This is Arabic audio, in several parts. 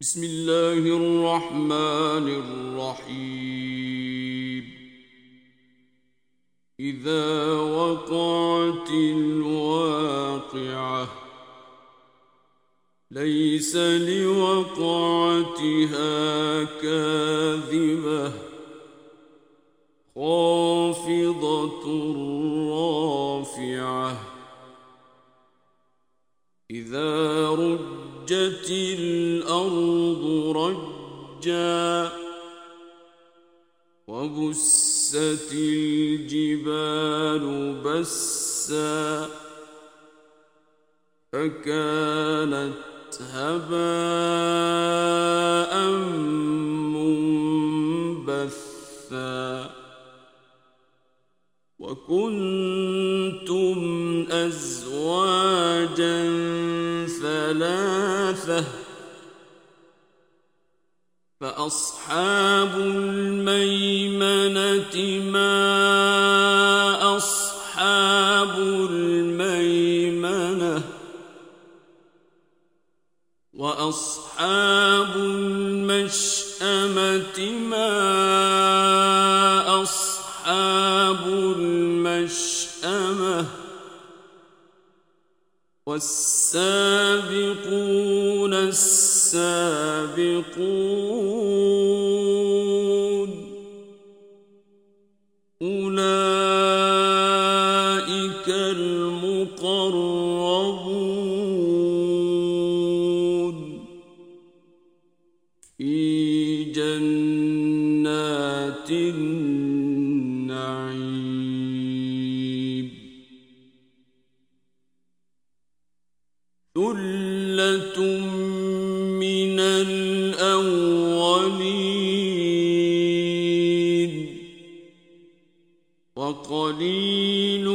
بسم الله الرحمن الرحيم. إذا وقعت الواقعة ليس لوقعتها كاذبة خافضة رافعة. إذا رجت الأرض رجا وبست الجبال بسا فكانت هباء منبثا وكنتم فأصحاب الميمنة ما أصحاب الميمنة وأصحاب المشأمة ما أصحاب المشأمة والسابقون السابقون ثلة من الأولين وقليل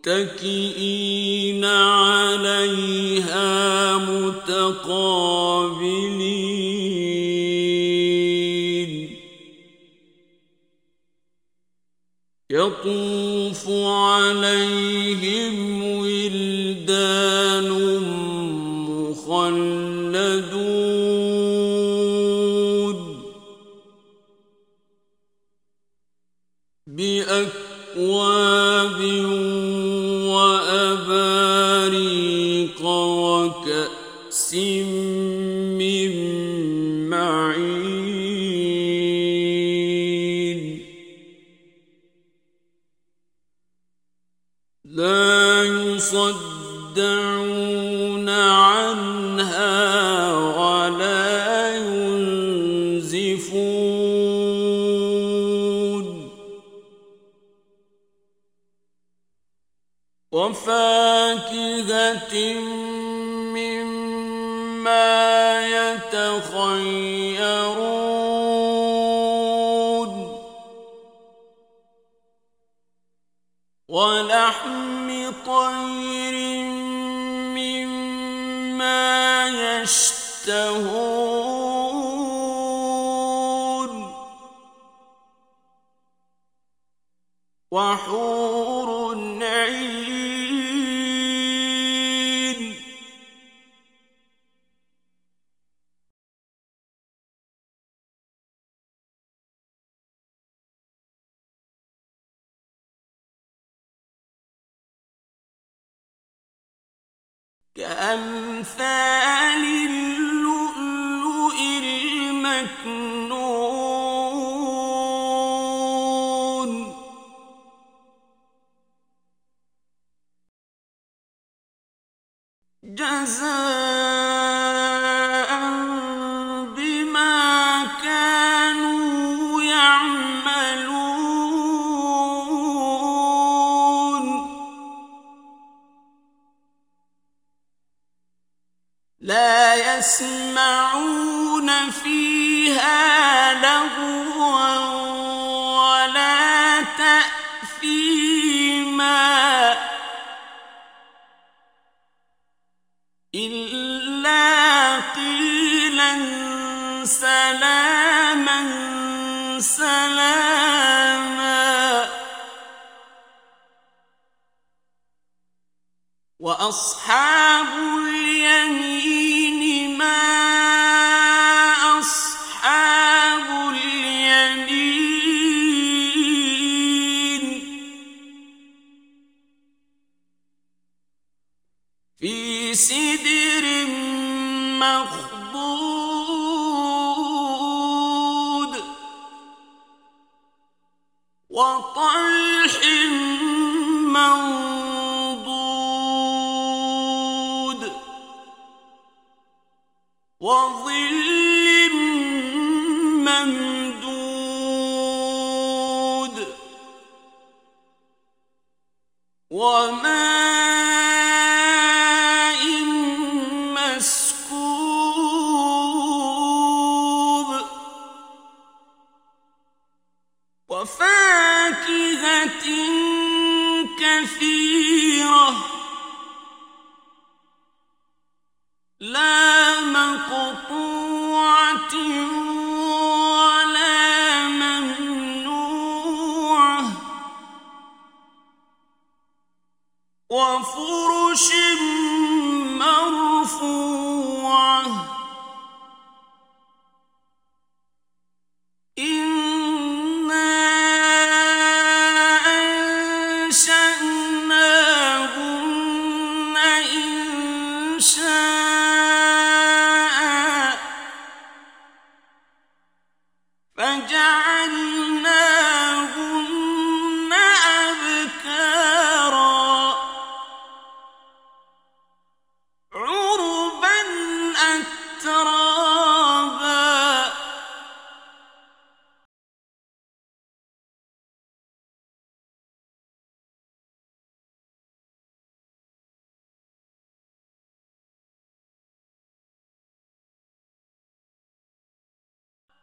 متكئين عليها متقابلين. يطوف عليهم ولدان مخلدون. بأكواب وحور عين. كأمثال جزاء وأصحاب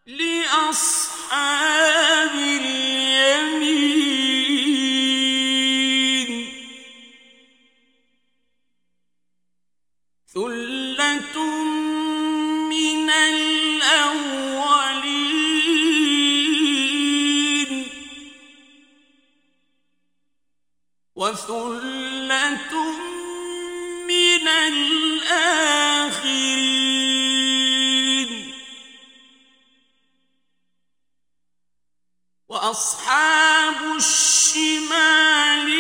لأصحاب وأصحاب الشمال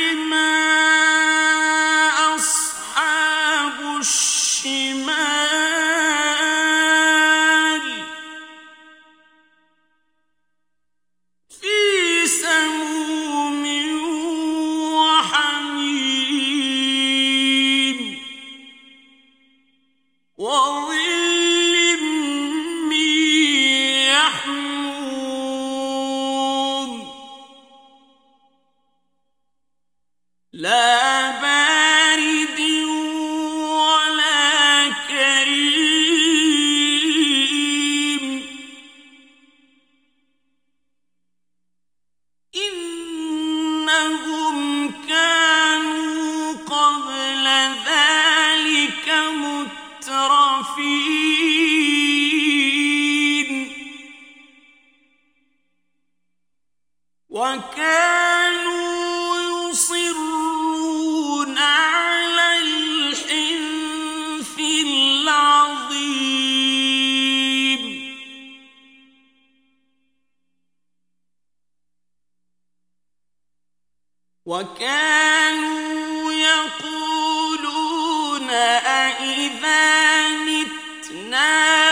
أئذا متنا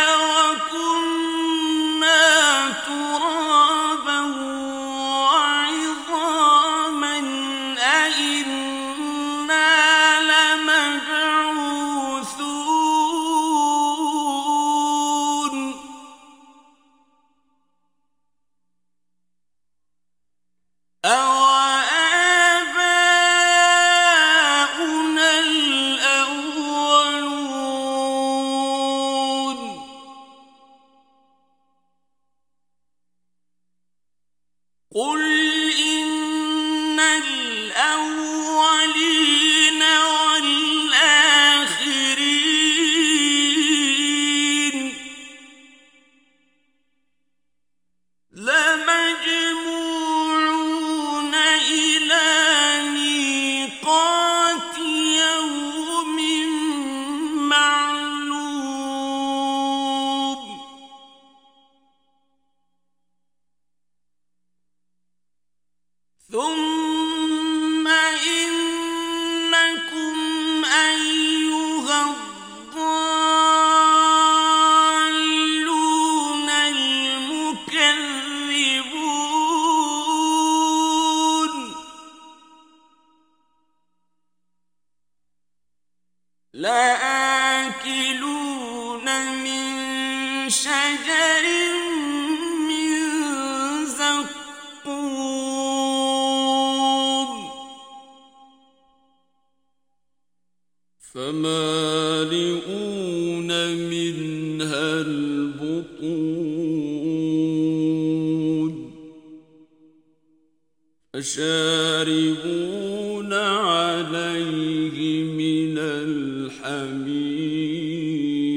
الحميم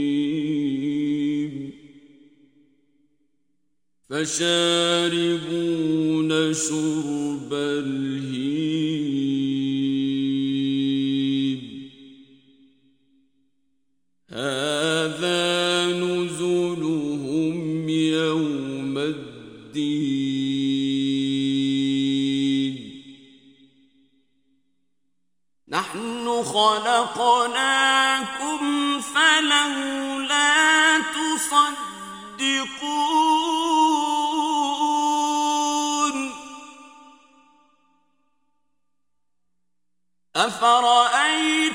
فشاربون شرب أفرأيتم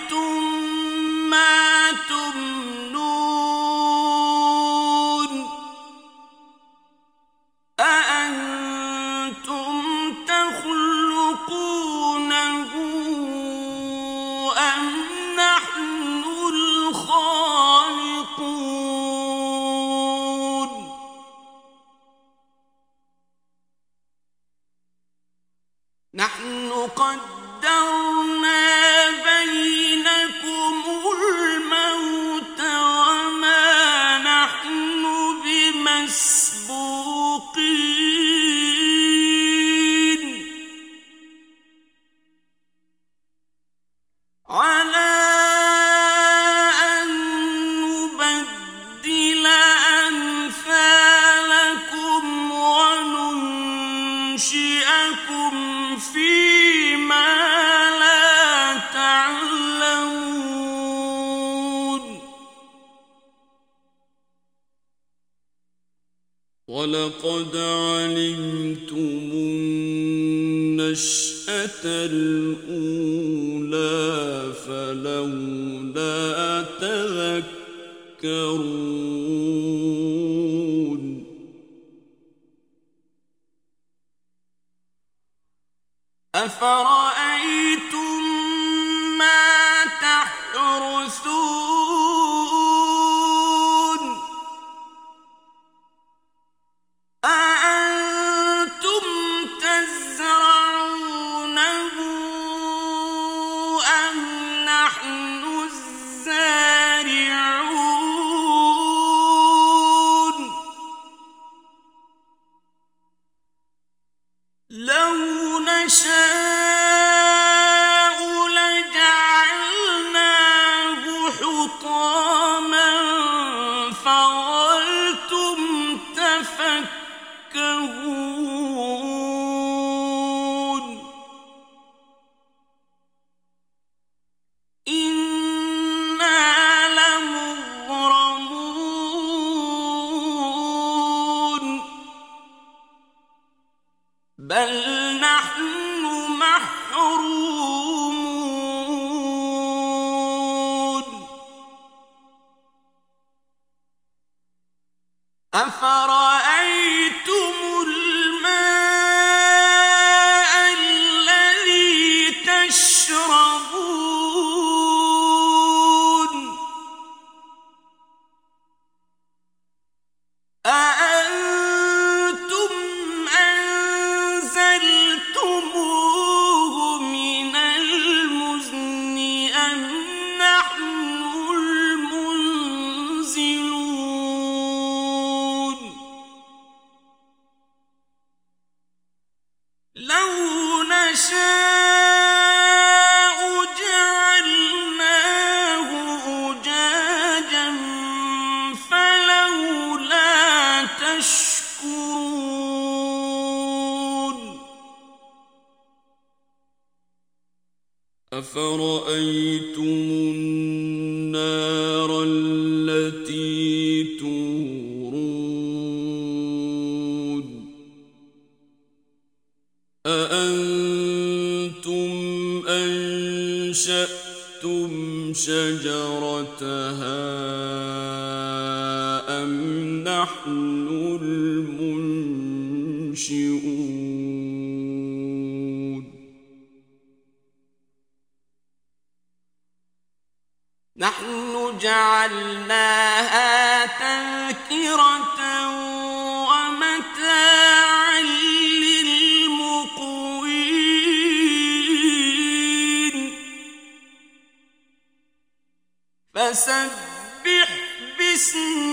تذكرون أفرأيتم تشكرون أفرأيتم النار التي تورون؟ أأنتم أنشأتم شجرة نحن جعلناها تذكرة ومتاعا للمقوين. فسبح باسم